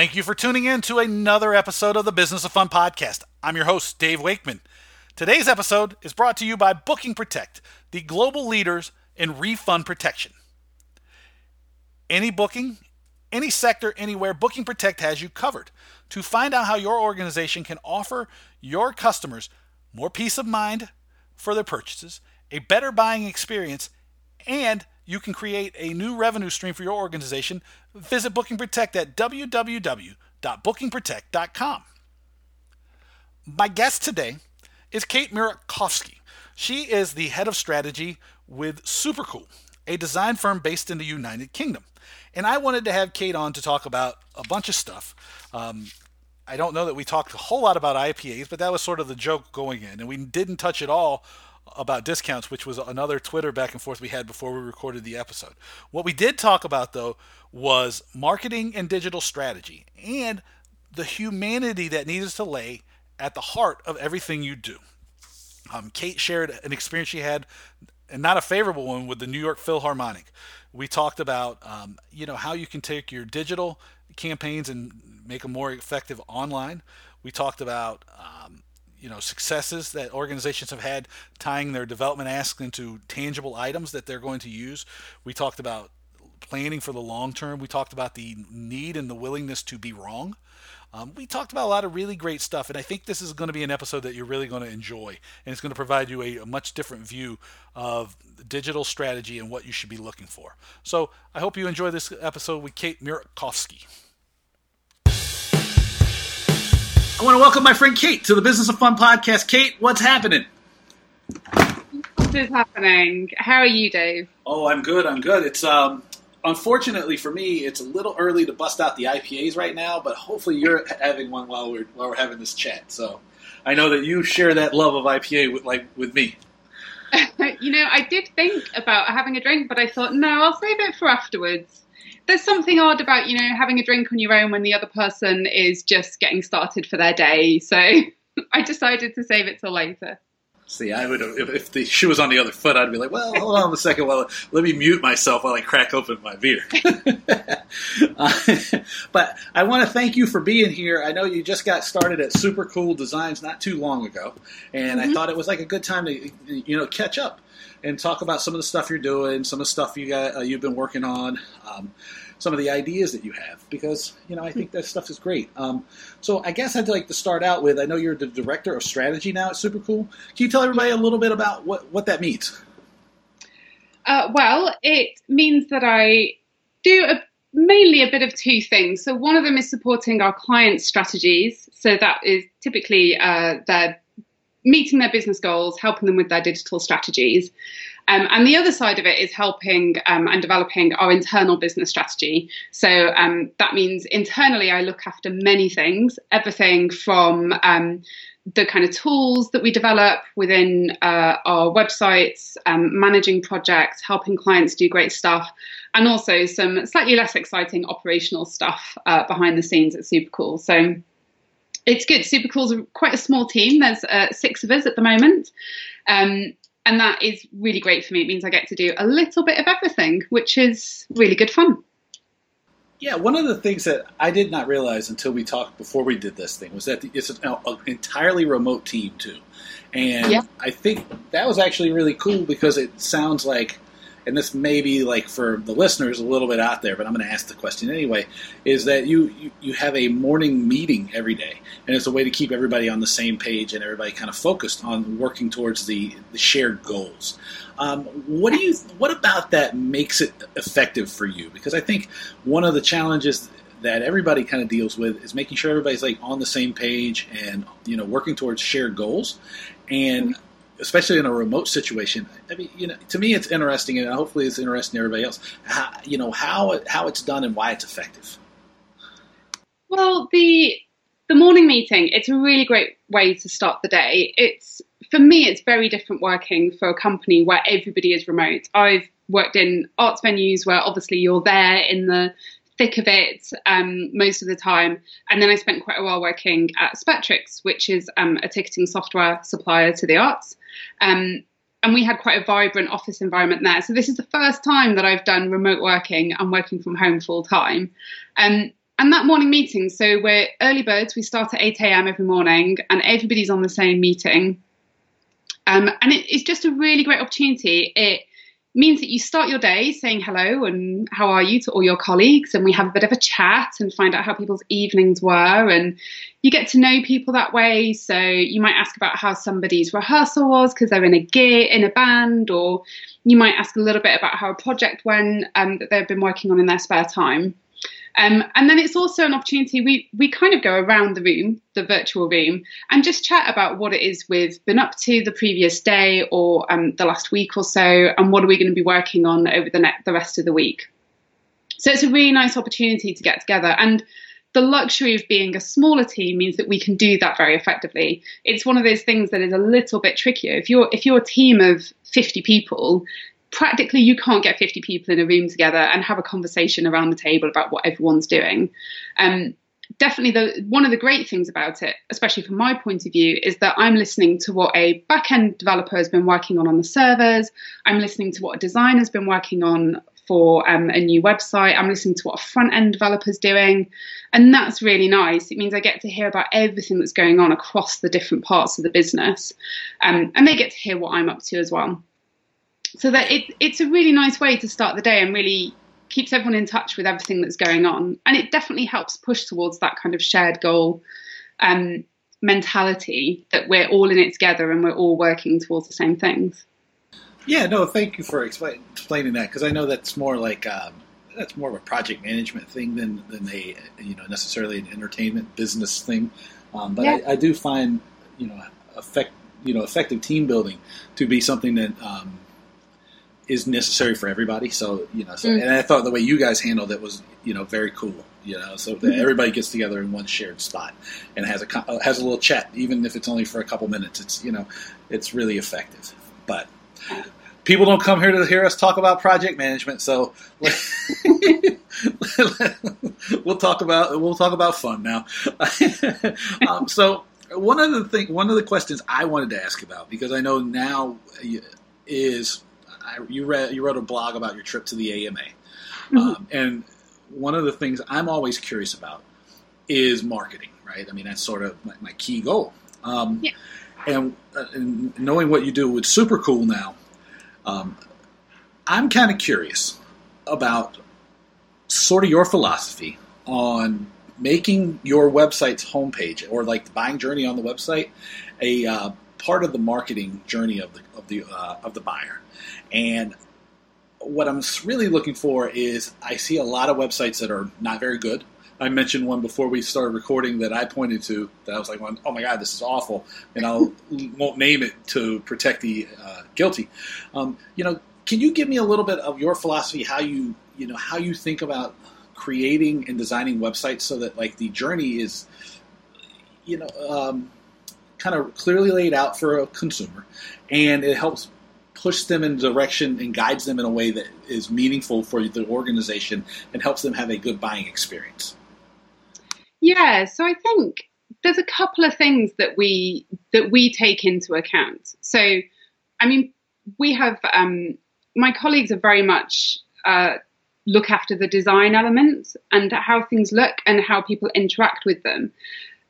Thank you for tuning in to another episode of the Business of Fun podcast. I'm your host, Dave Wakeman. Today's episode is brought to you by Booking Protect, the global leaders in refund protection. Any booking, any sector, anywhere, Booking Protect has you covered. To find out how your organization can offer your customers more peace of mind for their purchases, a better buying experience, and you can create a new revenue stream for your organization, visit Booking Protect at www.bookingprotect.com. My guest today is Kate Murakovsky. She is the head of strategy with Supercool, a design firm based in the United Kingdom. And I wanted to have Kate on to talk about a bunch of stuff. Um, I don't know that we talked a whole lot about IPAs, but that was sort of the joke going in. And we didn't touch at all about discounts, which was another Twitter back and forth we had before we recorded the episode. What we did talk about, though, was marketing and digital strategy and the humanity that needs to lay at the heart of everything you do. Um, Kate shared an experience she had, and not a favorable one, with the New York Philharmonic. We talked about, um, you know, how you can take your digital campaigns and make them more effective online. We talked about um, you know successes that organizations have had tying their development asks into tangible items that they're going to use. We talked about planning for the long term. We talked about the need and the willingness to be wrong. Um, we talked about a lot of really great stuff, and I think this is going to be an episode that you're really going to enjoy, and it's going to provide you a, a much different view of digital strategy and what you should be looking for. So I hope you enjoy this episode with Kate Murakovsky. I want to welcome my friend Kate to the Business of Fun podcast. Kate, what's happening? What is happening? How are you, Dave? Oh, I'm good. I'm good. It's um, unfortunately for me, it's a little early to bust out the IPAs right now, but hopefully you're having one while we're while we're having this chat. So I know that you share that love of IPA with like with me. you know, I did think about having a drink, but I thought no, I'll save it for afterwards there's something odd about you know having a drink on your own when the other person is just getting started for their day. So I decided to save it till later. See, I would if, if the shoe was on the other foot, I'd be like, "Well, hold on a second. while let me mute myself while I crack open my beer." uh, but I want to thank you for being here. I know you just got started at Super Cool Designs not too long ago, and mm-hmm. I thought it was like a good time to you know catch up and talk about some of the stuff you're doing, some of the stuff you got uh, you've been working on. Um, some of the ideas that you have because you know I think that stuff is great. Um, so I guess I'd like to start out with I know you're the director of strategy now at Super Cool. Can you tell everybody a little bit about what what that means? Uh, well, it means that I do a, mainly a bit of two things. So one of them is supporting our clients' strategies. So that is typically uh, their meeting their business goals, helping them with their digital strategies. Um, and the other side of it is helping um, and developing our internal business strategy. So um, that means internally, I look after many things, everything from um, the kind of tools that we develop within uh, our websites, um, managing projects, helping clients do great stuff, and also some slightly less exciting operational stuff uh, behind the scenes at Supercool. So it's good. Supercool's are quite a small team. There's uh, six of us at the moment. Um, and that is really great for me. It means I get to do a little bit of everything, which is really good fun. Yeah, one of the things that I did not realize until we talked before we did this thing was that it's an entirely remote team too, and yeah. I think that was actually really cool because it sounds like and this may be like for the listeners a little bit out there, but I'm going to ask the question anyway, is that you, you, you have a morning meeting every day, and it's a way to keep everybody on the same page and everybody kind of focused on working towards the, the shared goals. Um, what do you what about that makes it effective for you? Because I think one of the challenges that everybody kind of deals with is making sure everybody's like on the same page and you know working towards shared goals and especially in a remote situation. I mean, you know, to me, it's interesting, and hopefully, it's interesting to everybody else. How, you know how how it's done and why it's effective. Well, the the morning meeting it's a really great way to start the day. It's for me, it's very different working for a company where everybody is remote. I've worked in arts venues where obviously you're there in the thick of it um, most of the time. And then I spent quite a while working at Spectrix, which is um, a ticketing software supplier to the arts. Um, and we had quite a vibrant office environment there. So this is the first time that I've done remote working and working from home full time. Um, and that morning meeting, so we're early birds, we start at 8 a.m. every morning, and everybody's on the same meeting. Um, and it, it's just a really great opportunity. It means that you start your day saying hello and how are you to all your colleagues, and we have a bit of a chat and find out how people's evenings were, and you get to know people that way. So you might ask about how somebody's rehearsal was because they're in a gear in a band, or you might ask a little bit about how a project went um, that they've been working on in their spare time. Um, and then it's also an opportunity. We we kind of go around the room, the virtual room, and just chat about what it is we've been up to the previous day or um, the last week or so, and what are we going to be working on over the ne- the rest of the week. So it's a really nice opportunity to get together and. The luxury of being a smaller team means that we can do that very effectively. It's one of those things that is a little bit trickier. If you're if you're a team of 50 people, practically you can't get 50 people in a room together and have a conversation around the table about what everyone's doing. Um, definitely the one of the great things about it, especially from my point of view, is that I'm listening to what a back-end developer has been working on on the servers. I'm listening to what a designer's been working on for um, a new website. I'm listening to what a front-end developer's doing, and that's really nice. It means I get to hear about everything that's going on across the different parts of the business, um, and they get to hear what I'm up to as well so that it, it's a really nice way to start the day and really keeps everyone in touch with everything that's going on. And it definitely helps push towards that kind of shared goal um, mentality that we're all in it together and we're all working towards the same things. Yeah no thank you for explain, explaining that because i know that's more like um, that's more of a project management thing than, than a you know necessarily an entertainment business thing. Um, but yeah. I, I, do find you know effect you know effective team building to be something that um, is necessary for everybody. So you know, so, mm. and I thought the way you guys handled it was you know very cool. You know, so that mm-hmm. everybody gets together in one shared spot and has a uh, has a little chat, even if it's only for a couple minutes. It's you know, it's really effective. But people don't come here to hear us talk about project management, so we'll talk about we'll talk about fun now. um, so one of the thing, one of the questions I wanted to ask about because I know now is I, you read you wrote a blog about your trip to the AMA, mm-hmm. um, and one of the things I'm always curious about is marketing. Right? I mean, that's sort of my, my key goal. Um, yeah. and, uh, and, knowing what you do with Super Cool now, um, I'm kind of curious about sort of your philosophy on making your website's homepage or like the buying journey on the website a uh, part of the marketing journey of the of the uh, of the buyer. And what I'm really looking for is I see a lot of websites that are not very good. I mentioned one before we started recording that I pointed to that I was like, "Oh my god, this is awful," and I won't name it to protect the uh, guilty. Um, you know, can you give me a little bit of your philosophy, how you you know how you think about creating and designing websites so that like the journey is, you know, um, kind of clearly laid out for a consumer, and it helps push them in direction and guides them in a way that is meaningful for the organization and helps them have a good buying experience. Yeah, so I think there's a couple of things that we that we take into account. So, I mean, we have um, my colleagues are very much uh, look after the design elements and how things look and how people interact with them.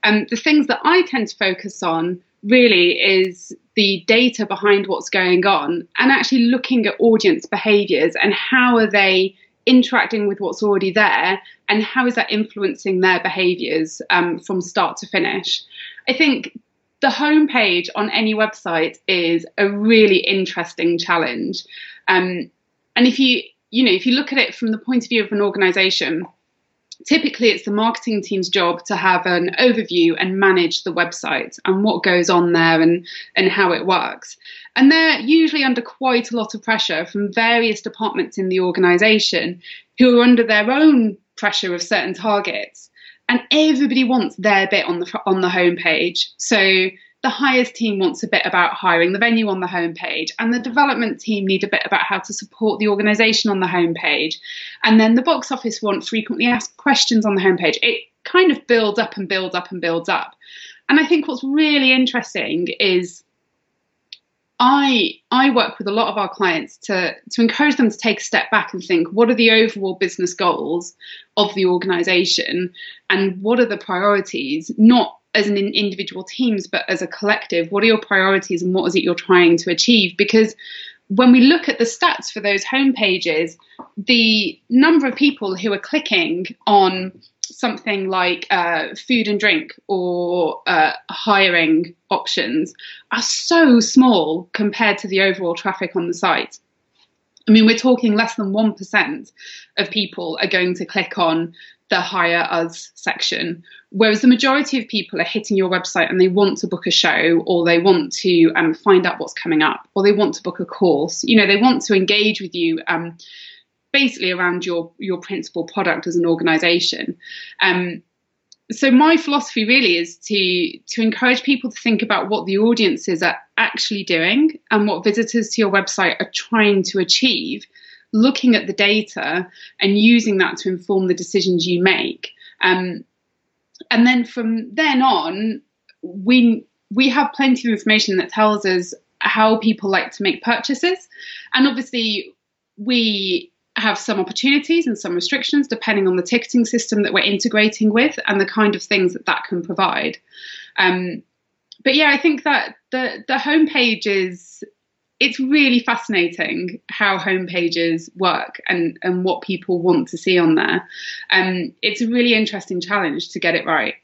And um, the things that I tend to focus on really is the data behind what's going on and actually looking at audience behaviors and how are they interacting with what's already there and how is that influencing their behaviors um, from start to finish. I think the homepage on any website is a really interesting challenge. Um, and if you, you know, if you look at it from the point of view of an organization, typically it's the marketing team's job to have an overview and manage the website and what goes on there and, and how it works. And they're usually under quite a lot of pressure from various departments in the organization who are under their own pressure of certain targets. And everybody wants their bit on the on the homepage. So the hires team wants a bit about hiring the venue on the homepage, and the development team need a bit about how to support the organisation on the homepage, and then the box office want frequently asked questions on the homepage. It kind of builds up and builds up and builds up. And I think what's really interesting is I I work with a lot of our clients to to encourage them to take a step back and think what are the overall business goals of the organization and what are the priorities not as an individual teams but as a collective what are your priorities and what is it you're trying to achieve because when we look at the stats for those home pages the number of people who are clicking on something like uh, food and drink or uh, hiring options are so small compared to the overall traffic on the site. I mean, we're talking less than 1% of people are going to click on the hire us section, whereas the majority of people are hitting your website and they want to book a show or they want to um, find out what's coming up or they want to book a course. You know, they want to engage with you. Um, basically around your your principal product as an organization. Um, so my philosophy really is to to encourage people to think about what the audiences are actually doing and what visitors to your website are trying to achieve looking at the data and using that to inform the decisions you make um, and then from then on we we have plenty of information that tells us how people like to make purchases and obviously we have some opportunities and some restrictions depending on the ticketing system that we're integrating with and the kind of things that that can provide. Um, but yeah, I think that the the homepage is it's really fascinating how homepages work and and what people want to see on there. Um, it's a really interesting challenge to get it right.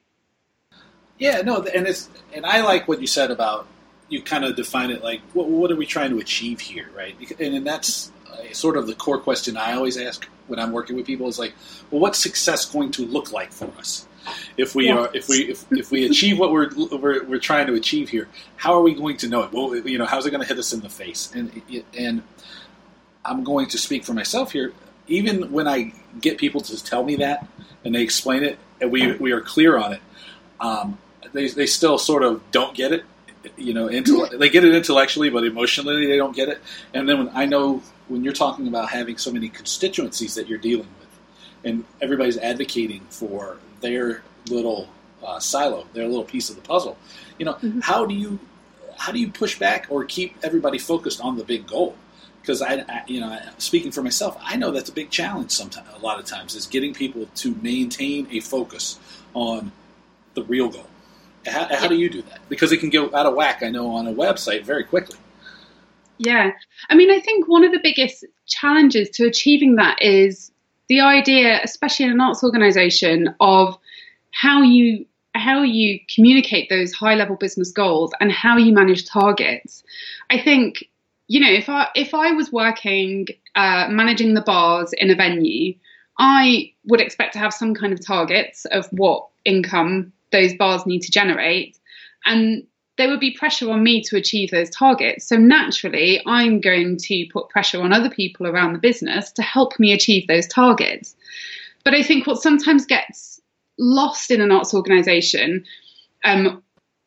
Yeah, no, and it's and I like what you said about you kind of define it like what, what are we trying to achieve here, right? And, and that's sort of the core question I always ask when I'm working with people is like, well, what's success going to look like for us? If we are, if we, if, if we achieve what we're, we're, we're trying to achieve here, how are we going to know it? Well, you know, how's it going to hit us in the face? And and I'm going to speak for myself here. Even when I get people to tell me that and they explain it, and we we are clear on it, um, they they still sort of don't get it you know, intell- they get it intellectually, but emotionally they don't get it. And then when I know when you're talking about having so many constituencies that you're dealing with, and everybody's advocating for their little uh, silo, their little piece of the puzzle, you know, mm-hmm. how do you how do you push back or keep everybody focused on the big goal? Because I, I, you know, speaking for myself, I know that's a big challenge. Sometimes, a lot of times, is getting people to maintain a focus on the real goal. How, how, do you do that? Because it can go out of whack, I know, on a website very quickly. Yeah. I mean, I think one of the biggest challenges to achieving that is the idea, especially in an arts organization, of how you how you communicate those high level business goals and how you manage targets. I think you know if I if I was working uh, managing the bars in a venue, I would expect to have some kind of targets of what income those bars need to generate. And there would be pressure on me to achieve those targets. So naturally, I'm going to put pressure on other people around the business to help me achieve those targets. But I think what sometimes gets lost in an arts organization, um,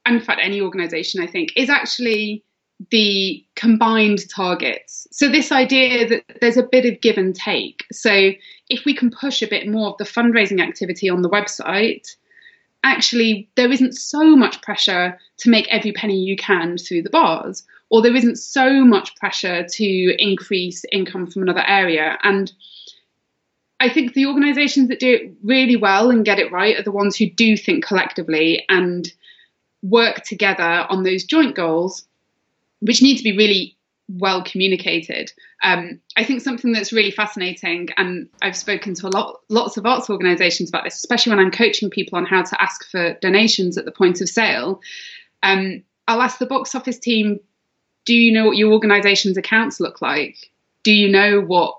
and in fact, any organization, I think, is actually the combined targets. So, this idea that there's a bit of give and take. So, if we can push a bit more of the fundraising activity on the website, actually there isn't so much pressure to make every penny you can through the bars, or there isn't so much pressure to increase income from another area. And I think the organisations that do it really well and get it right are the ones who do think collectively and work together on those joint goals, which need to be really well communicated. Um, I think something that's really fascinating, and I've spoken to a lot, lots of arts organisations about this, especially when I'm coaching people on how to ask for donations at the point of sale. Um, I'll ask the box office team, "Do you know what your organisation's accounts look like? Do you know what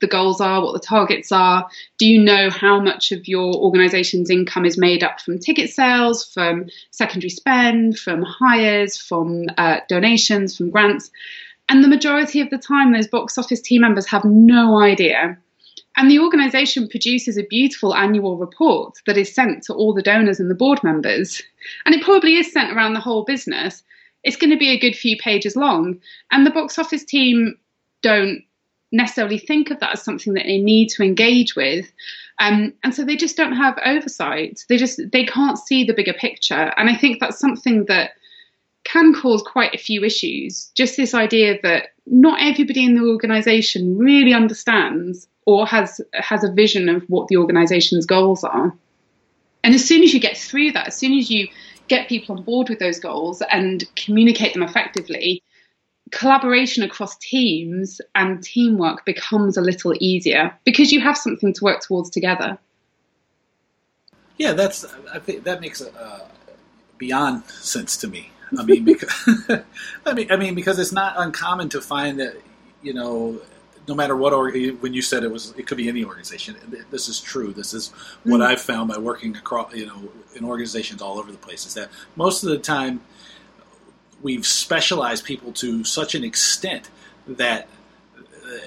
the goals are, what the targets are? Do you know how much of your organisation's income is made up from ticket sales, from secondary spend, from hires, from uh, donations, from grants? And the majority of the time, those box office team members have no idea. And the organisation produces a beautiful annual report that is sent to all the donors and the board members. And it probably is sent around the whole business. It's going to be a good few pages long. And the box office team don't necessarily think of that as something that they need to engage with. Um, and so they just don't have oversight. They just they can't see the bigger picture. And I think that's something that can cause quite a few issues. Just this idea that not everybody in the organization really understands or has has a vision of what the organisation's goals are. And as soon as you get through that, as soon as you get people on board with those goals and communicate them effectively, collaboration across teams and teamwork becomes a little easier because you have something to work towards together. Yeah, that's I think that makes a, uh, beyond sense to me. I mean, because I mean, I mean, because it's not uncommon to find that you know, no matter what, or when you said it was, it could be any organization. This is true. This is what mm-hmm. I've found by working across, you know, in organizations all over the place. Is that most of the time we've specialized people to such an extent that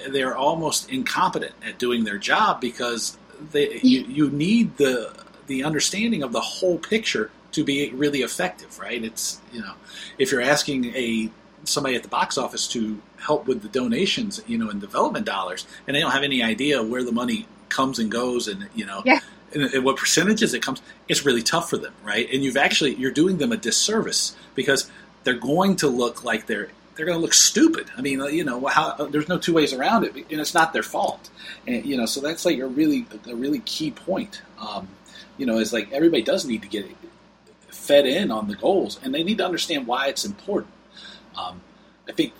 they're almost incompetent at doing their job because they, you, you need the the understanding of the whole picture to be really effective, right? It's you know, if you're asking a somebody at the box office to help with the donations, you know, and development dollars, and they don't have any idea where the money comes and goes, and you know, yeah. and, and what percentages it comes, it's really tough for them, right? And you've actually you're doing them a disservice because they're going to look like they're they're going to look stupid. I mean, you know, how, there's no two ways around it, and it's not their fault. And you know, so that's like a really a really key point. Um, you know, is like everybody does need to get fed in on the goals, and they need to understand why it's important. Um, I think,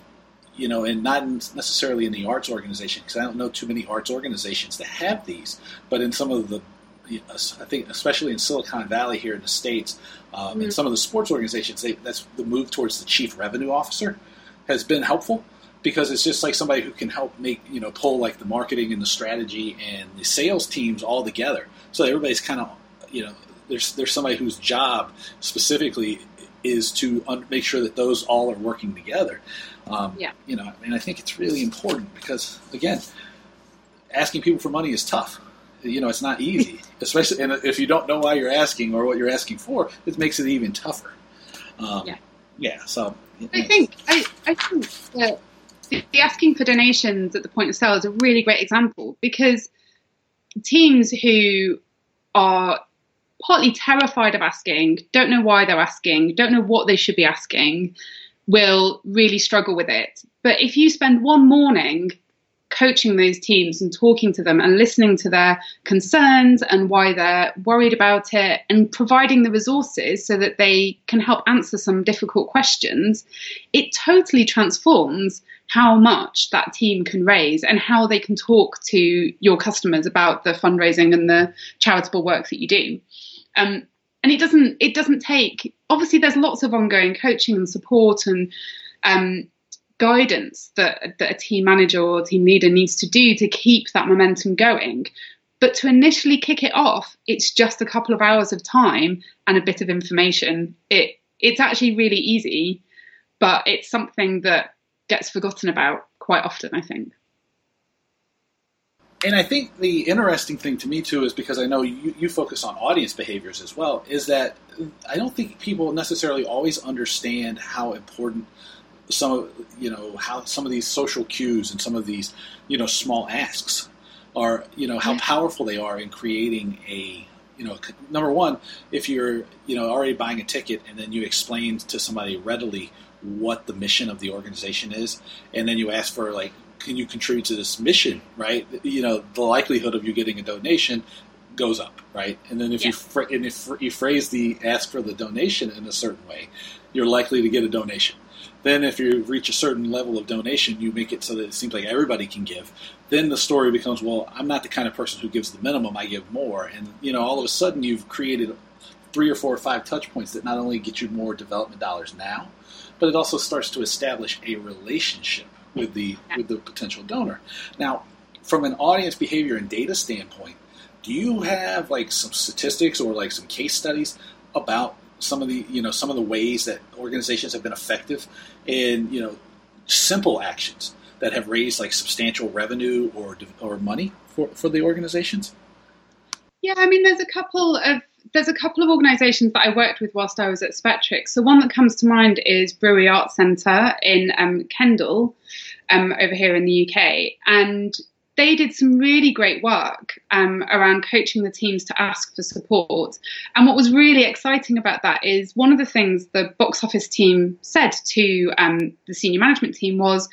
you know, and not necessarily in the arts organization, because I don't know too many arts organizations that have these, but in some of the, I think, especially in Silicon Valley here in the states, um, mm-hmm. and some of the sports organizations, they, that's the move towards the chief revenue officer has been helpful because it's just like somebody who can help make you know pull like the marketing and the strategy and the sales teams all together so everybody's kind of you know there's there's somebody whose job specifically is to un- make sure that those all are working together. Um, yeah. You know, and I think it's really important because again, asking people for money is tough. You know, it's not easy, especially and if you don't know why you're asking or what you're asking for, it makes it even tougher. Um, yeah. Yeah. So I think I, I think that the asking for donations at the point of sale is a really great example because teams who are partly terrified of asking, don't know why they're asking, don't know what they should be asking, will really struggle with it. But if you spend one morning coaching those teams and talking to them and listening to their concerns and why they're worried about it and providing the resources so that they can help answer some difficult questions, it totally transforms how much that team can raise and how they can talk to your customers about the fundraising and the charitable work that you do. Um, and it doesn't it doesn't take obviously there's lots of ongoing coaching and support and um, guidance that, that a team manager or team leader needs to do to keep that momentum going. But to initially kick it off, it's just a couple of hours of time and a bit of information. It it's actually really easy, but it's something that gets forgotten about quite often, I think. And I think the interesting thing to me too is because I know you, you focus on audience behaviors as well, is that I don't think people necessarily always understand how important some of you know how some of these social cues and some of these you know small asks are you know how powerful they are in creating a you know number one if you're you know already buying a ticket and then you explain to somebody readily what the mission of the organization is, and then you ask for like, can you contribute to this mission, right? You know, the likelihood of you getting a donation goes up, right? And then if yeah. you and if you phrase the ask for the donation in a certain way, you're likely to get a donation. Then, if you reach a certain level of donation, you make it so that it seems like everybody can give. Then the story becomes, well, I'm not the kind of person who gives the minimum; I give more. And you know, all of a sudden, you've created three or four or five touch points that not only get you more development dollars now, but it also starts to establish a relationship with the with the potential donor. Now, from an audience behavior and data standpoint, do you have like some statistics or like some case studies about some of the you know some of the ways that organizations have been effective in you know simple actions that have raised like substantial revenue or or money for, for the organizations? Yeah, I mean, there's a couple of there's a couple of organisations that I worked with whilst I was at Spectrix. So one that comes to mind is Brewery Arts Centre in um, Kendal, um, over here in the UK, and they did some really great work um, around coaching the teams to ask for support. And what was really exciting about that is one of the things the box office team said to um, the senior management team was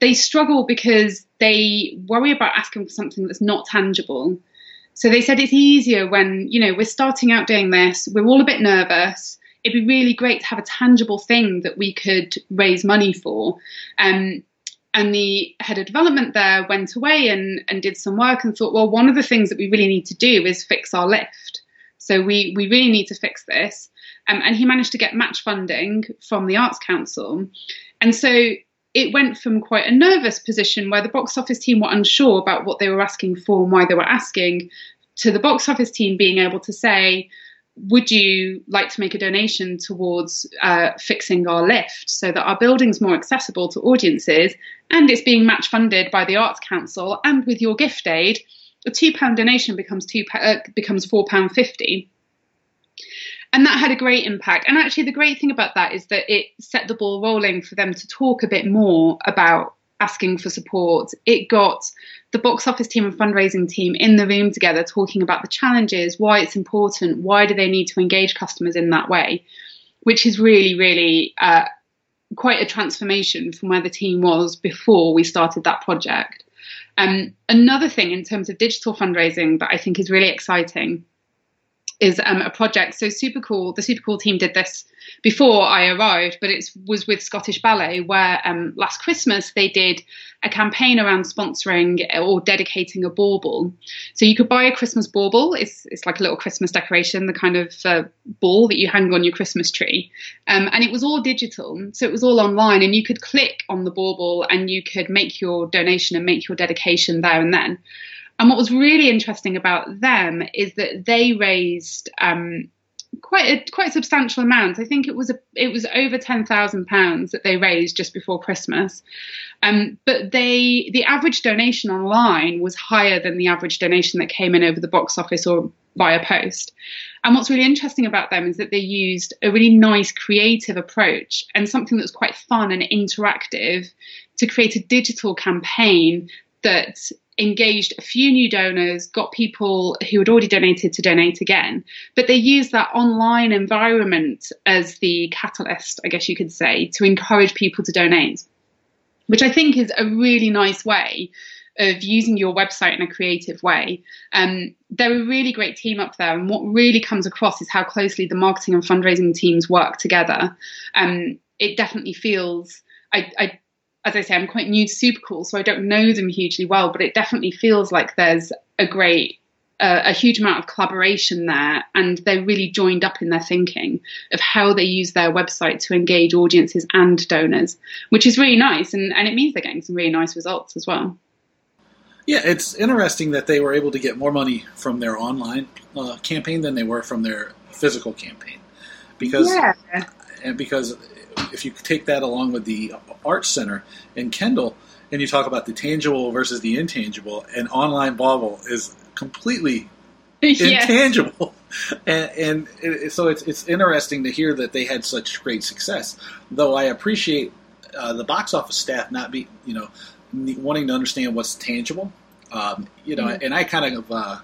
they struggle because they worry about asking for something that's not tangible. So they said it's easier when, you know, we're starting out doing this, we're all a bit nervous. It'd be really great to have a tangible thing that we could raise money for. Um, and the head of development there went away and, and did some work and thought, well, one of the things that we really need to do is fix our lift. So we, we really need to fix this. Um, and he managed to get match funding from the Arts Council. And so it went from quite a nervous position where the box office team were unsure about what they were asking for and why they were asking to the box office team being able to say, would you like to make a donation towards uh, fixing our lift so that our building's more accessible to audiences and it's being match funded by the Arts Council and with your gift aid, a two pound donation becomes two uh, becomes four pound fifty. And that had a great impact. And actually, the great thing about that is that it set the ball rolling for them to talk a bit more about asking for support. It got the box office team and fundraising team in the room together talking about the challenges, why it's important, why do they need to engage customers in that way, which is really, really uh, quite a transformation from where the team was before we started that project. Um, another thing in terms of digital fundraising that I think is really exciting is um, a project. So super cool. The super cool team did this before I arrived, but it was with Scottish Ballet, where um, last Christmas they did a campaign around sponsoring or dedicating a bauble. So you could buy a Christmas bauble. It's it's like a little Christmas decoration, the kind of uh, ball that you hang on your Christmas tree, um, and it was all digital. So it was all online, and you could click on the bauble and you could make your donation and make your dedication there and then. And what was really interesting about them is that they raised um, quite a quite substantial amount. I think it was a it was over ten thousand pounds that they raised just before Christmas. Um, but they the average donation online was higher than the average donation that came in over the box office or via post. And what's really interesting about them is that they used a really nice creative approach and something that's quite fun and interactive to create a digital campaign that engaged a few new donors, got people who had already donated to donate again. But they used that online environment as the catalyst, I guess you could say, to encourage people to donate, which I think is a really nice way of using your website in a creative way. Um, they're a really great team up there, and what really comes across is how closely the marketing and fundraising teams work together. Um, it definitely feels. I, I as I say, I'm quite new to Supercool, so I don't know them hugely well, but it definitely feels like there's a great, uh, a huge amount of collaboration there, and they're really joined up in their thinking of how they use their website to engage audiences and donors, which is really nice, and, and it means they're getting some really nice results as well. Yeah, it's interesting that they were able to get more money from their online uh, campaign than they were from their physical campaign, because yeah. and because if you take that along with the Arts Center in Kendal, and you talk about the tangible versus the intangible, and online bauble is completely yes. intangible. And, and it, so it's it's interesting to hear that they had such great success. Though I appreciate uh, the box office staff not be you know wanting to understand what's tangible. Um, you know, mm-hmm. and I kind of uh,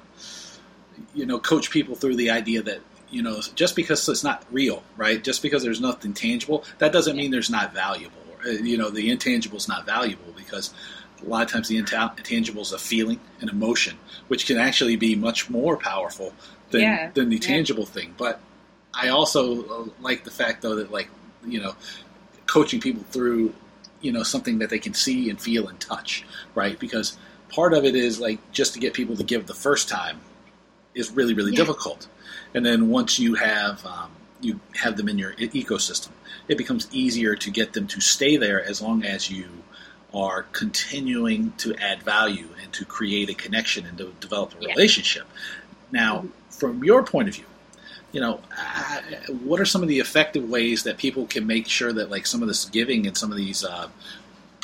you know coach people through the idea that you know, just because it's not real, right? Just because there's nothing tangible, that doesn't mean there's not valuable. Uh, you know, the intangible is not valuable because a lot of times the intangible is a feeling, an emotion, which can actually be much more powerful than yeah. than the tangible yeah. thing. But I also uh, like the fact, though, that like you know, coaching people through you know something that they can see and feel and touch, right? Because part of it is like just to get people to give the first time is really really yeah. difficult and then once you have um, you have them in your ecosystem, it becomes easier to get them to stay there as long as you are continuing to add value and to create a connection and to develop a relationship. Now, mm-hmm. from your point of view, you know, uh, what are some of the effective ways that people can make sure that like some of this giving and some of these uh,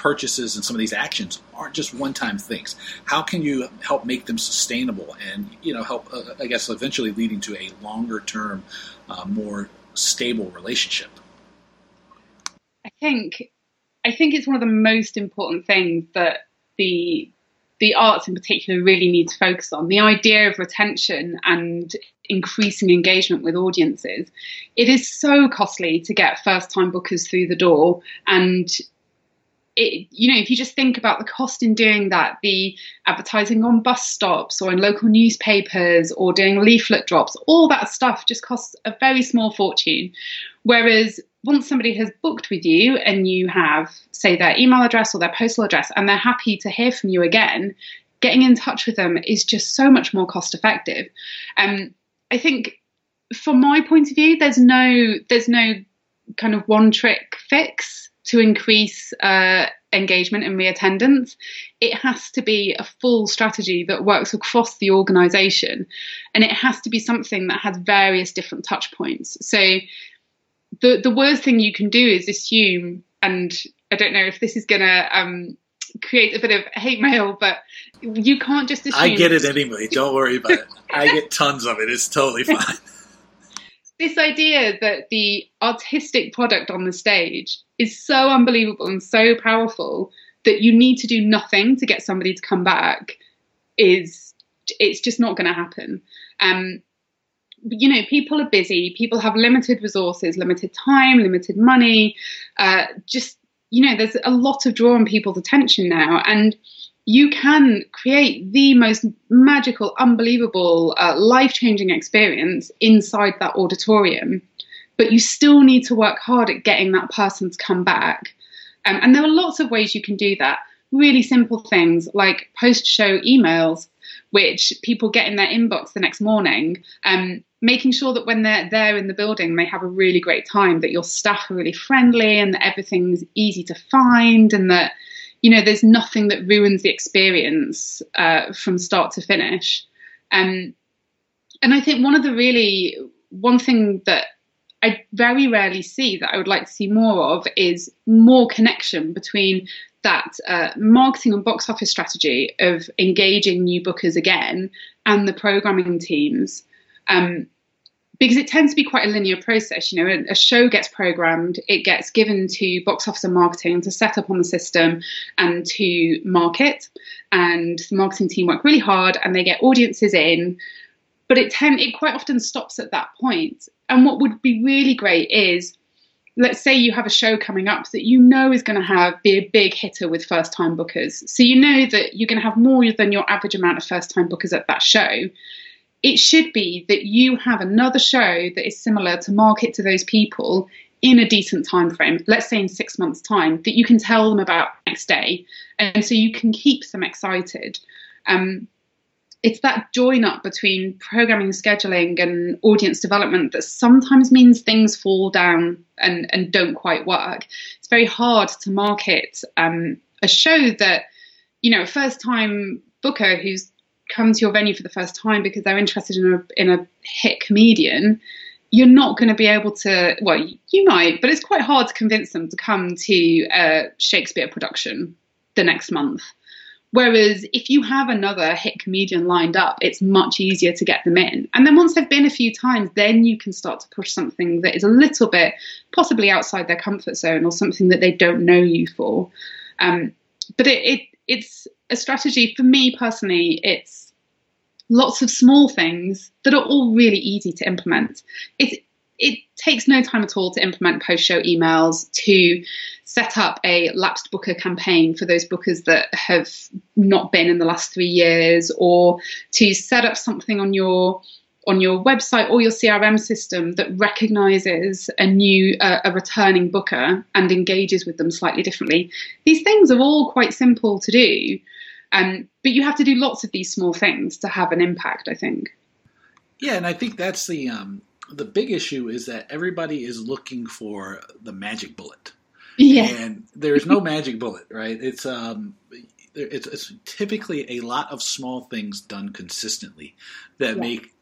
purchases and some of these actions aren't just one-time things. How can you help make them sustainable and you know help, uh, I guess, eventually leading to a longer-term, uh, more stable relationship? I think I think it's one of the most important things that the the arts in particular really need to focus on the idea of retention and increasing engagement with audiences. It is so costly to get first time bookers through the door and it, you know, if you just think about the cost in doing that, the advertising on bus stops or in local newspapers or doing leaflet drops, all that stuff just costs a very small fortune. Whereas once somebody has booked with you and you have, say, their email address or their postal address, and they're happy to hear from you again, getting in touch with them is just so much more cost effective. Um, I think, from my point of view, there's no there's no kind of one trick fix to increase uh, engagement and reattendance, it has to be a full strategy that works across the organization. And it has to be something that has various different touch points. So the, the worst thing you can do is assume, and I don't know if this is going to um, create a bit of hate mail, but you can't just assume. I get it anyway. Don't worry about it. I get tons of it. It's totally fine this idea that the artistic product on the stage is so unbelievable and so powerful that you need to do nothing to get somebody to come back is it's just not going to happen. Um, you know, people are busy. People have limited resources, limited time, limited money. Uh, just you know, there's a lot of draw on people's attention now, and you can create the most magical, unbelievable, uh, life changing experience inside that auditorium. But you still need to work hard at getting that person to come back. Um, and there are lots of ways you can do that. Really simple things like post show emails, which people get in their inbox the next morning. Um, making sure that when they're there in the building, they have a really great time, that your staff are really friendly and that everything's easy to find and that you know, there's nothing that ruins the experience uh, from start to finish. Um, and I think one of the really one thing that I very rarely see that I would like to see more of is more connection between that uh, marketing and box office strategy of engaging new bookers again and the programming teams. Um, because it tends to be quite a linear process. You know, a, show gets programmed, it gets given to box office and marketing to set up on the system and to market. And the marketing team work really hard and they get audiences in. But it tend it quite often stops at that point. And what would be really great is let's say you have a show coming up that you know is going to have be a big hitter with first time bookers. So you know that you're going to have more than your average amount of first time bookers at that show it should be that you have another show that is similar to market to those people in a decent time frame let's say in six months time that you can tell them about next day. And so you can keep them excited. Um, it's that join up between programming scheduling and audience development that sometimes means things fall down and, and don't quite work. It's very hard to market um, a show that you know a first time booker who's come to your venue for the first time because they're interested in a in a hit comedian, you're not going to be able to. Well, you might, but it's quite hard to convince them to come to a Shakespeare production the next month. Whereas if you have another hit comedian lined up, it's much easier to get them in. And then once they've been a few times, then you can start to push something that is a little bit possibly outside their comfort zone or something that they don't know you for. Um, but it, it it's a strategy for me personally. It's lots of small things that are all really easy to implement. It it takes no time at all to implement post show emails, to set up a lapsed booker campaign for those bookers that have not been in the last three years, or to set up something on your on your website or your CRM system that recognizes a new uh, a returning booker and engages with them slightly differently. These things are all quite simple to do, um, but you have to do lots of these small things to have an impact. I think. Yeah, and I think that's the um, the big issue is that everybody is looking for the magic bullet. Yeah, and there's no magic bullet, right? It's um, it's, it's, typically a lot of small things done consistently that yeah. make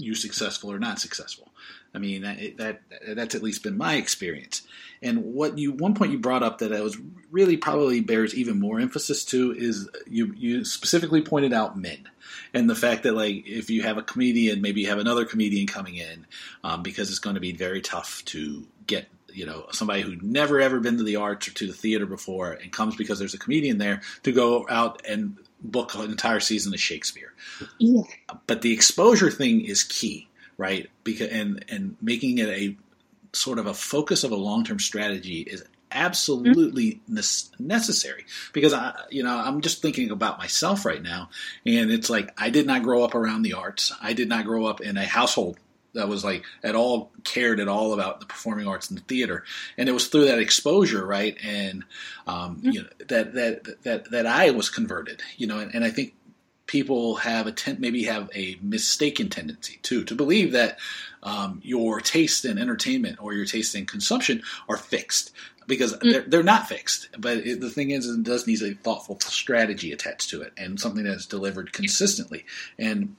you successful or not successful. I mean that, that that's at least been my experience. And what you one point you brought up that I was really probably bears even more emphasis to is you you specifically pointed out men and the fact that like if you have a comedian, maybe you have another comedian coming in um, because it's going to be very tough to get you know somebody who'd never ever been to the arts or to the theater before and comes because there's a comedian there to go out and book an entire season of Shakespeare. Yeah. But the exposure thing is key, right? Because and and making it a sort of a focus of a long term strategy is absolutely mm-hmm. necessary because I, you know, I'm just thinking about myself right now, and it's like I did not grow up around the arts. I did not grow up in a household that was like at all cared at all about the performing arts and the theater, and it was through that exposure, right, and um, mm-hmm. you know that that that that I was converted, you know, and, and I think people have a ten- maybe have a mistaken tendency too to believe that um, your taste in entertainment or your taste in consumption are fixed because mm. they're, they're not fixed. But it, the thing is, it does need a thoughtful strategy attached to it and something that's delivered consistently. And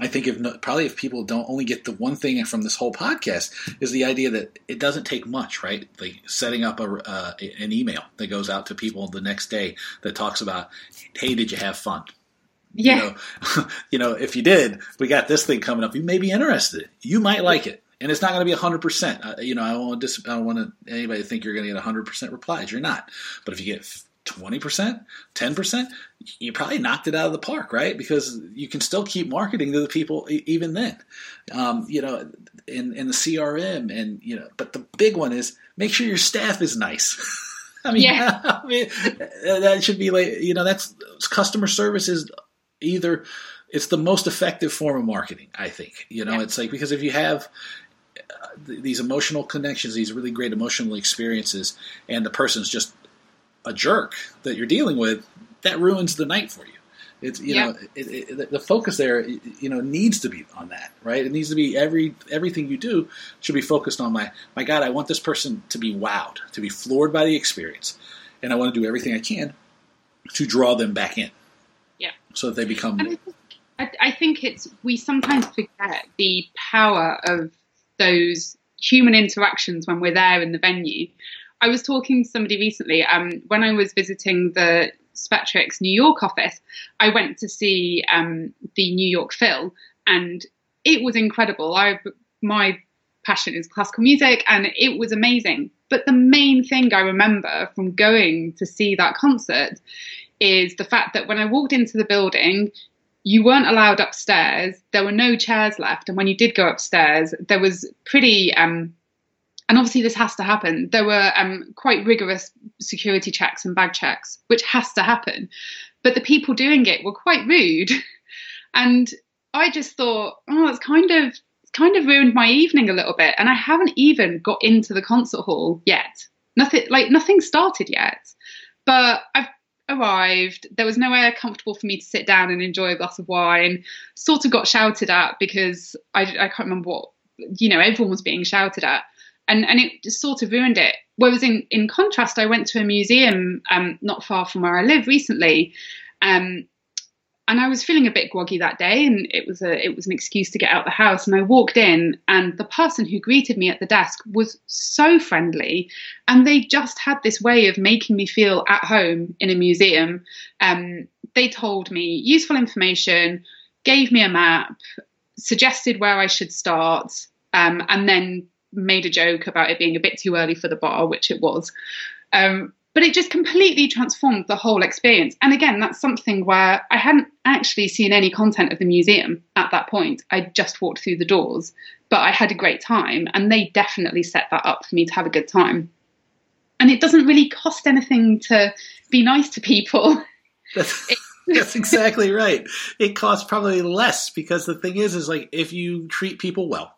I think if probably if people don't only get the one thing from this whole podcast is the idea that it doesn't take much, right? Like setting up a, uh, an email that goes out to people the next day that talks about, "Hey, did you have fun?" Yeah. You know, you know, if you did, we got this thing coming up. You may be interested. You might like it. And it's not going to be 100%. Uh, you know, I don't, want dis- I don't want anybody to think you're going to get 100% replies. You're not. But if you get 20%, 10%, you probably knocked it out of the park, right? Because you can still keep marketing to the people even then. Um, you know, in, in the CRM and, you know, but the big one is make sure your staff is nice. I mean, yeah. I mean, that should be like, you know, that's customer service is either it's the most effective form of marketing. I think you know yeah. it's like because if you have uh, these emotional connections, these really great emotional experiences, and the person's just a jerk that you're dealing with, that ruins the night for you. It's you yeah. know it, it, the focus there you know needs to be on that right. It needs to be every everything you do should be focused on my my God. I want this person to be wowed, to be floored by the experience, and I want to do everything I can to draw them back in Yeah. so that they become. I, I think it's we sometimes forget the power of those human interactions when we're there in the venue. I was talking to somebody recently um, when I was visiting the Spektrix New York office. I went to see um, the New York Phil, and it was incredible. I my passion is classical music, and it was amazing. But the main thing I remember from going to see that concert is the fact that when I walked into the building, you weren't allowed upstairs. There were no chairs left, and when you did go upstairs, there was pretty. Um, and obviously, this has to happen. There were um, quite rigorous security checks and bag checks, which has to happen. But the people doing it were quite rude, and I just thought, oh, it's kind of kind of ruined my evening a little bit. And I haven't even got into the concert hall yet. Nothing like nothing started yet. But I've arrived. There was nowhere comfortable for me to sit down and enjoy a glass of wine. Sort of got shouted at because I, I can't remember what, you know, everyone was being shouted at. And, and it sort of ruined it. Whereas in, in contrast, I went to a museum um, not far from where I live recently, um, and I was feeling a bit groggy that day, and it was a it was an excuse to get out of the house. And I walked in, and the person who greeted me at the desk was so friendly, and they just had this way of making me feel at home in a museum. Um, they told me useful information, gave me a map, suggested where I should start, um, and then made a joke about it being a bit too early for the bar, which it was. Um, but it just completely transformed the whole experience. And again, that's something where I hadn't actually seen any content of the museum at that point. I just walked through the doors, but I had a great time, and they definitely set that up for me to have a good time. And it doesn't really cost anything to be nice to people. That's, that's exactly right. It costs probably less because the thing is, is like if you treat people well,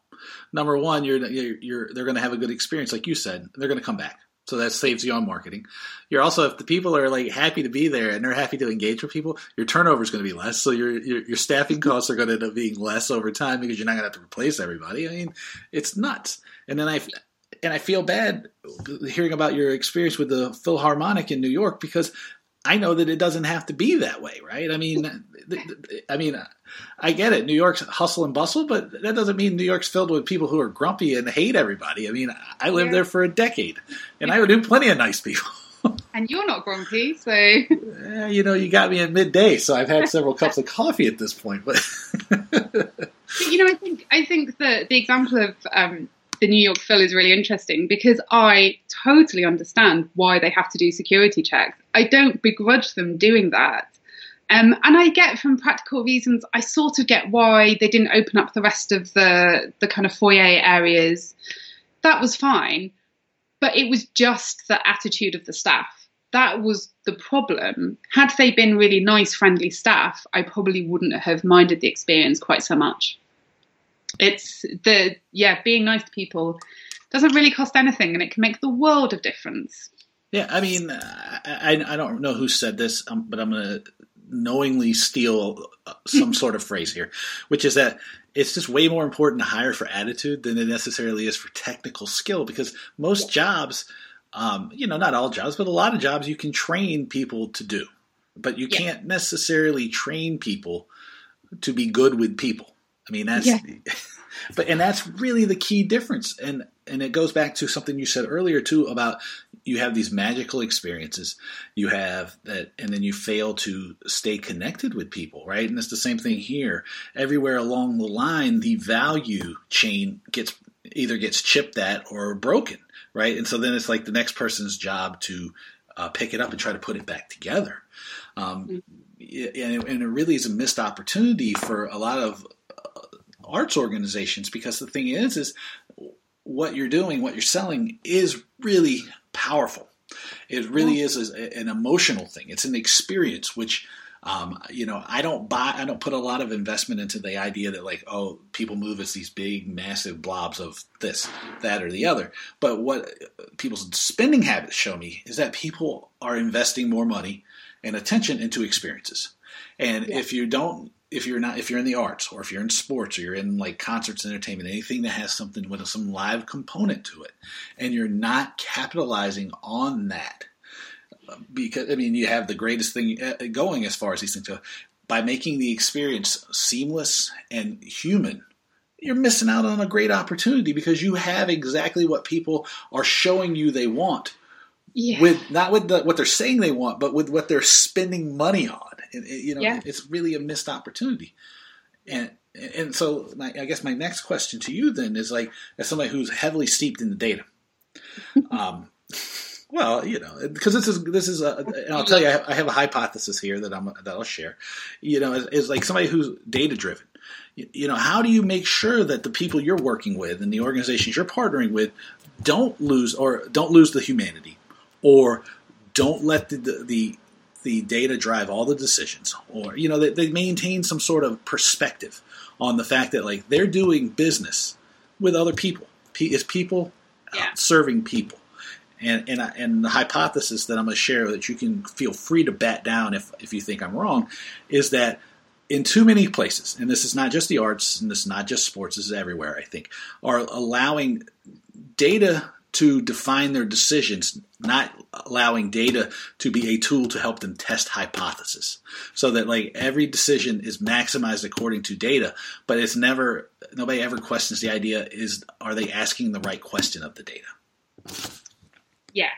number one, you're, you're, you're they're going to have a good experience, like you said. They're going to come back. So that saves you on marketing. You're also if the people are like happy to be there and they're happy to engage with people, your turnover is going to be less. So your, your your staffing costs are going to end up being less over time because you're not going to have to replace everybody. I mean, it's nuts. And then I and I feel bad hearing about your experience with the Philharmonic in New York because I know that it doesn't have to be that way, right? I mean, I mean, I get it. New York's hustle and bustle, but that doesn't mean New York's filled with people who are grumpy and hate everybody. I mean, I lived yeah. there for a decade, and I knew plenty of nice people. and you're not grumpy, so eh, you know, you got me at midday, so I've had several cups of coffee at this point. But, but you know, I think I think that the example of um, the New York Phil is really interesting because I totally understand why they have to do security checks. I don't begrudge them doing that Um, and I get from practical reasons, I sort of get why they didn't open up the rest of the the kind of foyer areas. That was fine, but it was just the attitude of the staff. That was the problem. Had they been really nice, friendly staff, I probably wouldn't have minded the experience quite so much. It's the yeah, being nice to people doesn't really cost anything, and it can make the world of difference. Yeah, I mean, I, I don't know who said this, um, but I'm going to knowingly steal uh, some sort of phrase here, which is that it's just way more important to hire for attitude than it necessarily is for technical skill because most jobs, um, you know, not all jobs, but a lot of jobs you can train people to do, but you yeah. can't necessarily train people to be good with people. I mean, that's. Yeah. but and that's really the key difference and and it goes back to something you said earlier too about you have these magical experiences you have that and then you fail to stay connected with people right and it's the same thing here everywhere along the line the value chain gets either gets chipped at or broken right and so then it's like the next person's job to uh, pick it up and try to put it back together um, mm-hmm. and, it, and it really is a missed opportunity for a lot of arts organizations because the thing is is what you're doing what you're selling is really powerful. It really is a, an emotional thing. It's an experience, which um, you know, I don't buy, I don't put a lot of investment into the idea that like, oh, people move as these big, massive blobs of this, that, or the other. But what people's spending habits show me is that people are investing more money and attention into experiences. And yeah. if you don't if you're not if you're in the arts or if you're in sports or you're in like concerts entertainment anything that has something with some live component to it and you're not capitalizing on that because i mean you have the greatest thing uh, going as far as these things go by making the experience seamless and human you're missing out on a great opportunity because you have exactly what people are showing you they want yeah. with not with the, what they're saying they want but with what they're spending money on it, it, you know, yeah. it's really a missed opportunity. And and so my, I guess my next question to you then is like, as somebody who's heavily steeped in the data, um, well, you know, because this is this is a, and I'll tell you, I have, I have, a hypothesis here that I'm that I'll share. You know, is, is like somebody who's data driven. You, you know, how do you make sure that the people you're working with and the organizations you're partnering with don't lose or don't lose the humanity, or don't let the, the, the the data drive all the decisions, or you know, they, they maintain some sort of perspective on the fact that like they're doing business with other people. Is people yeah. serving people? And and I, and the hypothesis that I'm going to share that you can feel free to bat down if if you think I'm wrong is that in too many places, and this is not just the arts, and this is not just sports, this is everywhere. I think are allowing data to define their decisions, not allowing data to be a tool to help them test hypotheses. So that like every decision is maximized according to data, but it's never nobody ever questions the idea is are they asking the right question of the data? Yeah.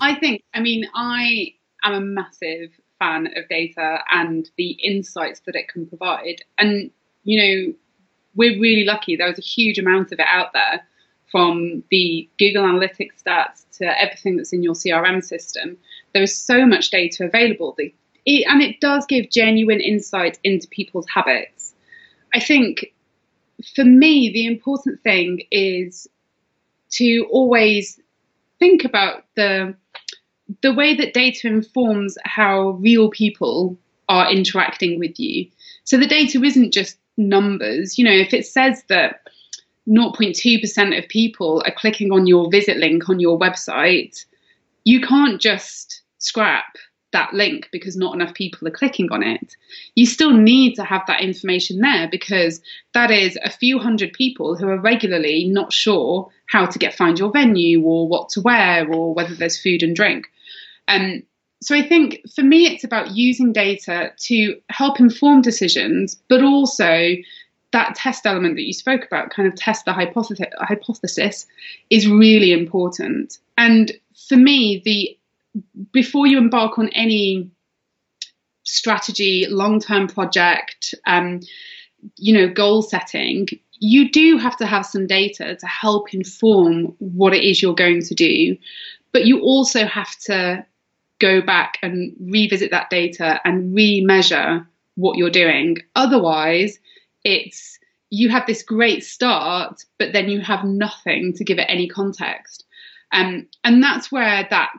I think I mean I am a massive fan of data and the insights that it can provide. And you know, we're really lucky there was a huge amount of it out there from the Google Analytics stats to everything that's in your CRM system. There is so much data available, it, and it does give genuine insight into people's habits. I think for me, the important thing is to always think about the the way that data informs how real people are interacting with you. So the data isn't just numbers. You know, if it says that 0.2% of people are clicking on your visit link on your website, you can't just scrap that link because not enough people are clicking on it. You still need to have that information there because that is a few hundred people who are regularly not sure how to get find your venue or what to wear or whether there's food and drink. Um, so I think for me, it's about using data to help inform decisions, but also that test element that you spoke about, kind of test the hypothesis, hypothesis, is really important. And for me, the before you embark on any strategy, long-term project, um, you know, goal setting, you do have to have some data to help inform what it is you're going to do. But you also have to go back and revisit that data and re-measure what you're doing. Otherwise, it's you have this great start, but then you have nothing to give it any context. Um, and that's where that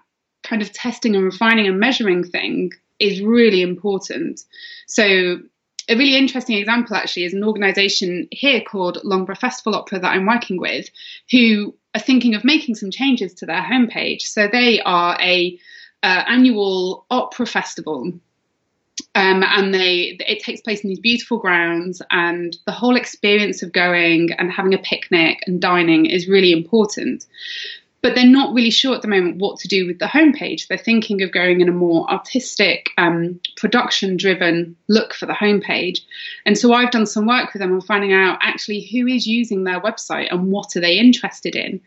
kind of testing and refining and measuring thing is really important. So a really interesting example actually is an organization here called Longborough Festival Opera that I'm working with, who are thinking of making some changes to their homepage. So they are a uh, annual opera festival. Um, and they it takes place in these beautiful grounds and the whole experience of going and having a picnic and dining is really important but they're not really sure at the moment what to do with the homepage. They're thinking of going in a more artistic, um, production driven look for the homepage. And so I've done some work with them on finding out actually who is using their website and what are they interested in.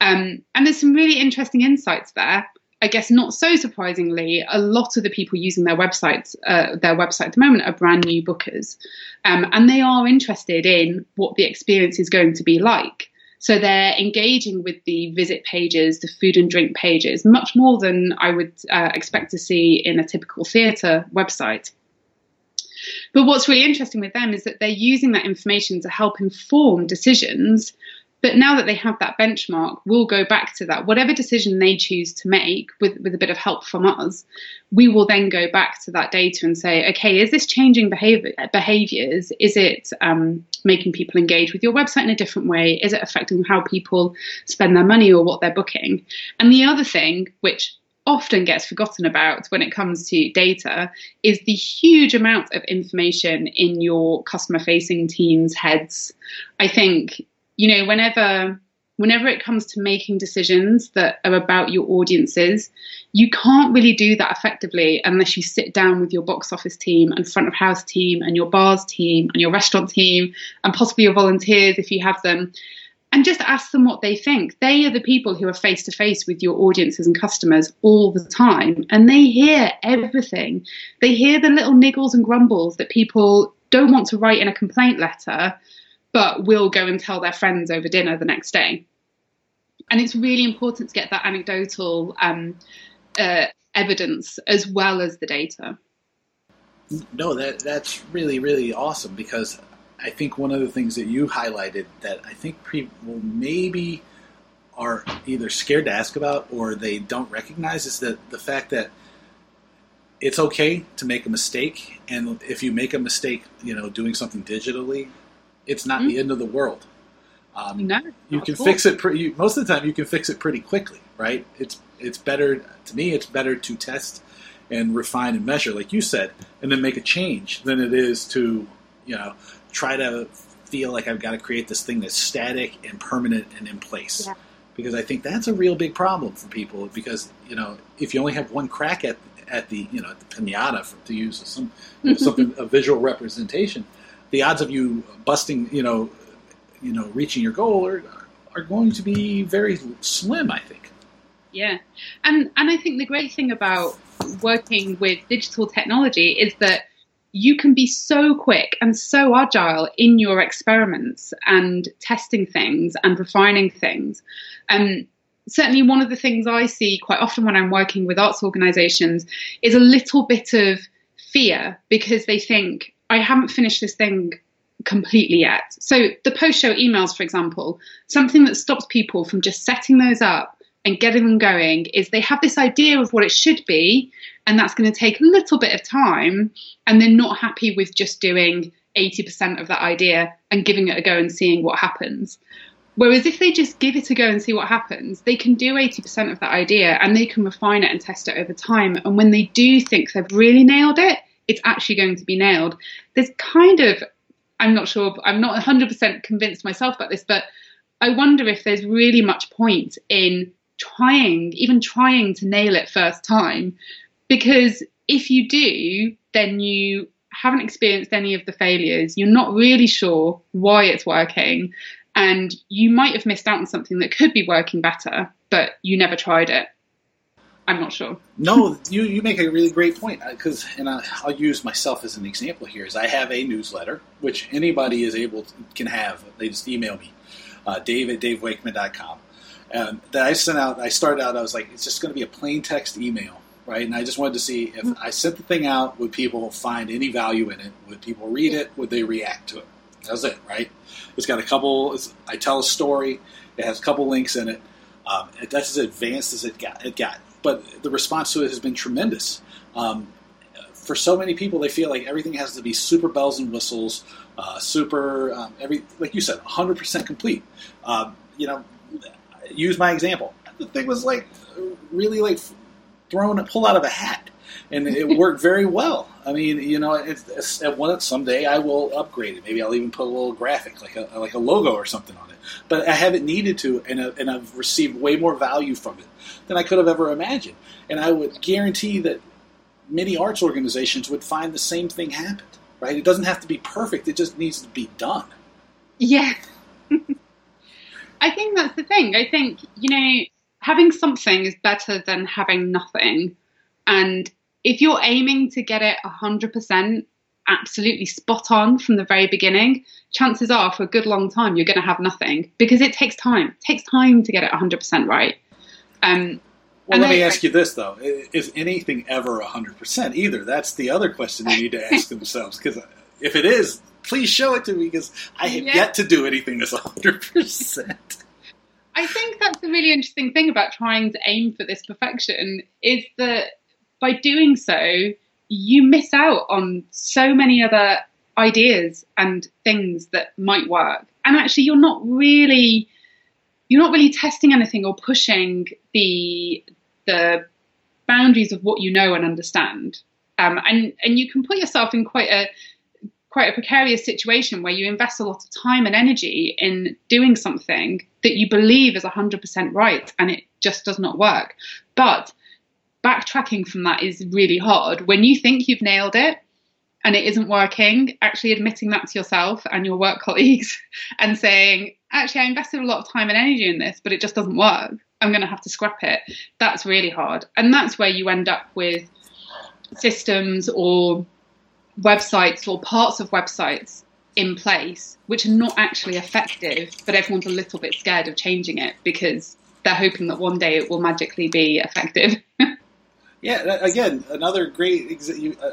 Um, and there's some really interesting insights there. I guess not so surprisingly, a lot of the people using their websites, uh, their website at the moment, are brand new bookers, um, and they are interested in what the experience is going to be like. So they're engaging with the visit pages, the food and drink pages, much more than I would uh, expect to see in a typical theatre website. But what's really interesting with them is that they're using that information to help inform decisions but now that they have that benchmark, we'll go back to that. Whatever decision they choose to make with, with a bit of help from us, we will then go back to that data and say, okay, is this changing behavior, behaviors? Is it um, making people engage with your website in a different way? Is it affecting how people spend their money or what they're booking? And the other thing, which often gets forgotten about when it comes to data is the huge amount of information in your customer facing teams' heads. I think you know, whenever whenever it comes to making decisions that are about your audiences, you can't really do that effectively unless you sit down with your box office team and front of house team and your bars team and your restaurant team and possibly your volunteers if you have them and just ask them what they think. They are the people who are face to face with your audiences and customers all the time and they hear everything. They hear the little niggles and grumbles that people don't want to write in a complaint letter but will go and tell their friends over dinner the next day. And it's really important to get that anecdotal um, uh, evidence as well as the data. No, that that's really really awesome because I think one of the things that you highlighted that I think people maybe are either scared to ask about or they don't recognize is that the fact that it's okay to make a mistake and if you make a mistake you know doing something digitally it's not mm-hmm. the end of the world. Um, no, you can cool. fix it. Pretty, most of the time, you can fix it pretty quickly, right? It's it's better to me. It's better to test and refine and measure, like you said, and then make a change than it is to you know try to feel like I've got to create this thing that's static and permanent and in place. Yeah. Because I think that's a real big problem for people. Because you know, if you only have one crack at at the you know the pinata, for, to use some you know, something a visual representation, the odds of you busting, you know, you know, reaching your goal are are going to be very slim. I think. Yeah, and and I think the great thing about working with digital technology is that you can be so quick and so agile in your experiments and testing things and refining things. And certainly, one of the things I see quite often when I'm working with arts organizations is a little bit of fear because they think, I haven't finished this thing completely yet. So the post show emails, for example, something that stops people from just setting those up and getting them going is they have this idea of what it should be, and that's going to take a little bit of time, and they're not happy with just doing 80% of that idea and giving it a go and seeing what happens. Whereas if they just give it a go and see what happens, they can do 80% of that idea and they can refine it and test it over time. And when they do think they've really nailed it, it's actually going to be nailed. There's kind of, I'm not sure, I'm not 100% convinced myself about this, but I wonder if there's really much point in trying, even trying to nail it first time, because if you do, then you haven't experienced any of the failures. You're not really sure why it's working, and you might have missed out on something that could be working better, but you never tried it. I'm not sure. no, you, you make a really great point because, uh, and I, will use myself as an example here. Is I have a newsletter which anybody is able to, can have. They just email me, uh, Dave at davewakeman.com. And that I sent out. I started out. I was like, it's just going to be a plain text email right? And I just wanted to see if I sent the thing out, would people find any value in it? Would people read it? Would they react to it? That was it, right? It's got a couple. I tell a story. It has a couple links in it. Um, that's as advanced as it got. It got, but the response to it has been tremendous. Um, for so many people, they feel like everything has to be super bells and whistles, uh, super um, every like you said, 100% complete. Um, you know, use my example. The thing was like really like thrown pull out of a hat, and it worked very well. I mean, you know, it's, one someday I will upgrade it. Maybe I'll even put a little graphic, like a like a logo or something on it. But I haven't needed to, and, uh, and I've received way more value from it than I could have ever imagined. And I would guarantee that many arts organizations would find the same thing happened. Right? It doesn't have to be perfect; it just needs to be done. Yeah. I think that's the thing. I think, you know, having something is better than having nothing. And if you're aiming to get it 100% absolutely spot on from the very beginning, chances are for a good long time you're going to have nothing because it takes time. It takes time to get it 100% right. Um, well, let me ask you this though: Is anything ever 100% either? That's the other question they need to ask themselves. Because if it is, please show it to me because I have yeah. yet to do anything that's 100%. I think that's the really interesting thing about trying to aim for this perfection is that by doing so, you miss out on so many other ideas and things that might work. And actually, you're not really you're not really testing anything or pushing the the boundaries of what you know and understand. Um, and and you can put yourself in quite a quite a precarious situation where you invest a lot of time and energy in doing something that you believe is 100% right and it just does not work. But backtracking from that is really hard. When you think you've nailed it and it isn't working, actually admitting that to yourself and your work colleagues and saying, actually, I invested a lot of time and energy in this, but it just doesn't work. I'm going to have to scrap it. That's really hard. And that's where you end up with systems or websites or parts of websites in place which are not actually effective, but everyone's a little bit scared of changing it because they're hoping that one day it will magically be effective. yeah, again, another great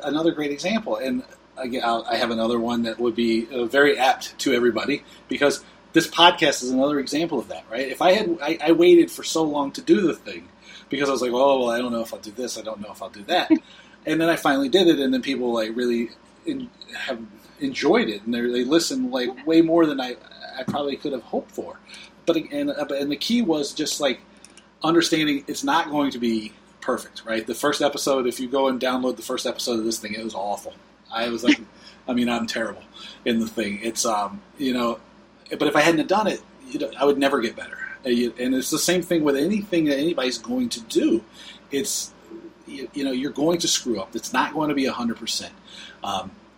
another great example, and again, I have another one that would be uh, very apt to everybody because this podcast is another example of that, right? If I had I, I waited for so long to do the thing because I was like, oh well, I don't know if I'll do this, I don't know if I'll do that. and then I finally did it, and then people like really in, have enjoyed it, and they listen like way more than I I probably could have hoped for. But and and the key was just like understanding it's not going to be perfect, right? The first episode, if you go and download the first episode of this thing, it was awful. I was like, I mean, I'm terrible in the thing. It's um, you know, but if I hadn't done it, you know, I would never get better. And it's the same thing with anything that anybody's going to do. It's you, you know you're going to screw up. It's not going to be hundred um, percent.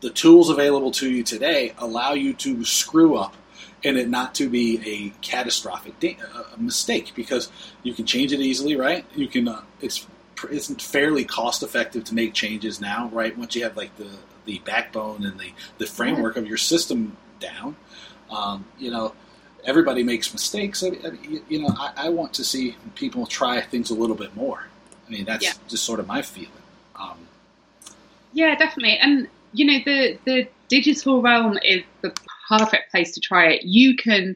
The tools available to you today allow you to screw up and it not to be a catastrophic da- a mistake because you can change it easily, right? You can. Uh, it's it's fairly cost effective to make changes now, right? Once you have like the the backbone and the the framework of your system down, um, you know everybody makes mistakes. I, I, you know, I, I, want to see people try things a little bit more. I mean, that's yeah. just sort of my feeling. Um, yeah, definitely. And you know, the the digital realm is the perfect place to try it. You can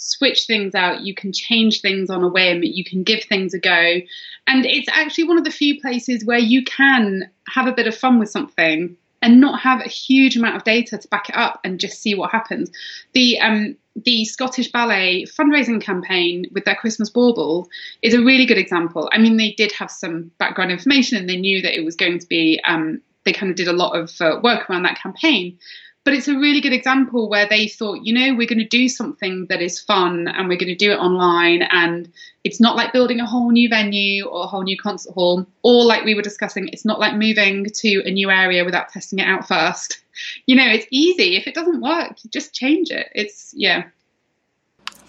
switch things out, you can change things on a whim, you can give things a go, and it's actually one of the few places where you can have a bit of fun with something and not have a huge amount of data to back it up and just see what happens. The um, the Scottish Ballet fundraising campaign with their Christmas bauble is a really good example. I mean, they did have some background information and they knew that it was going to be, um, they kind of did a lot of uh, work around that campaign. But it's a really good example where they thought, you know, we're going to do something that is fun and we're going to do it online. And it's not like building a whole new venue or a whole new concert hall, or like we were discussing, it's not like moving to a new area without testing it out first. You know, it's easy. If it doesn't work, just change it. It's, yeah.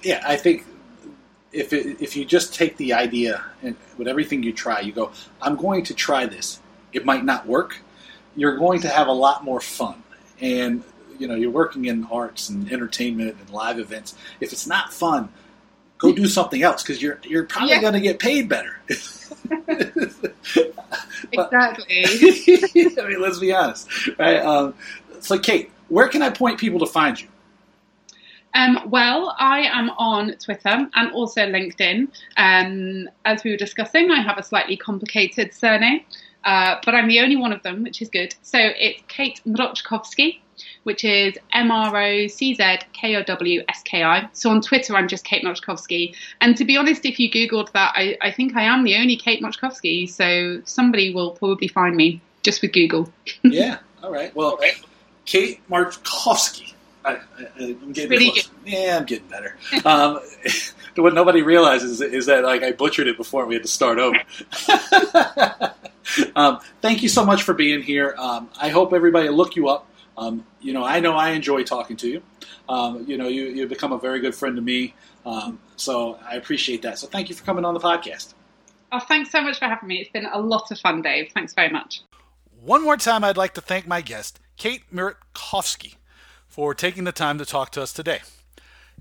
Yeah, I think if it, if you just take the idea and with everything you try, you go, I'm going to try this. It might not work. You're going to have a lot more fun and you know you're working in arts and entertainment and live events. If it's not fun, go do something else because you're you're probably yeah. going to get paid better. exactly. I mean, let's be honest, right? Um, so, Kate, where can I point people to find you? Um, well, I am on Twitter and also LinkedIn. Um, as we were discussing, I have a slightly complicated surname, uh, but I'm the only one of them, which is good. So it's Kate Mroczkowski, which is M R O C Z K O W S K I. So on Twitter, I'm just Kate Mroczkowski. And to be honest, if you Googled that, I, I think I am the only Kate Mroczkowski. So somebody will probably find me just with Google. yeah. All right. Well, Kate Markowski. I, am getting Pretty close. Yeah, I'm getting better. um, what nobody realizes is that like I butchered it before and we had to start over. um, thank you so much for being here. Um, I hope everybody look you up. Um, you know, I know I enjoy talking to you. Um, you know, you you become a very good friend to me. Um, so I appreciate that. So thank you for coming on the podcast. Oh, thanks so much for having me. It's been a lot of fun, Dave. Thanks very much. One more time, I'd like to thank my guest, Kate Mirotkowski, for taking the time to talk to us today.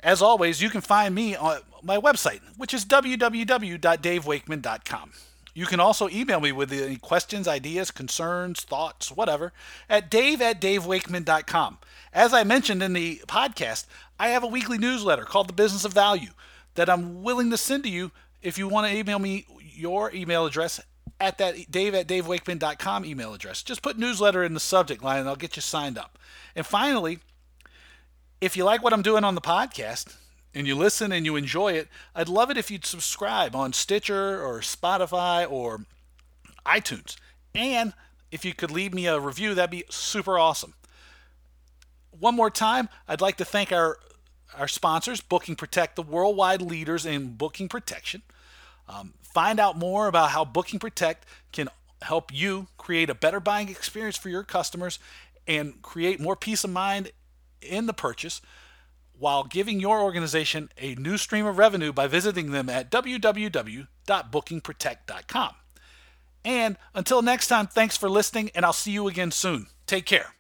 As always, you can find me on my website, which is www.davewakeman.com. You can also email me with any questions, ideas, concerns, thoughts, whatever, at dave at davewakeman.com. As I mentioned in the podcast, I have a weekly newsletter called The Business of Value that I'm willing to send to you if you want to email me your email address at that dave at davewakeman.com email address. Just put newsletter in the subject line and I'll get you signed up. And finally, if you like what I'm doing on the podcast and you listen and you enjoy it, I'd love it if you'd subscribe on Stitcher or Spotify or iTunes. And if you could leave me a review, that'd be super awesome. One more time, I'd like to thank our our sponsors, Booking Protect, the worldwide leaders in booking protection. Um, find out more about how Booking Protect can help you create a better buying experience for your customers and create more peace of mind in the purchase while giving your organization a new stream of revenue by visiting them at www.bookingprotect.com. And until next time, thanks for listening, and I'll see you again soon. Take care.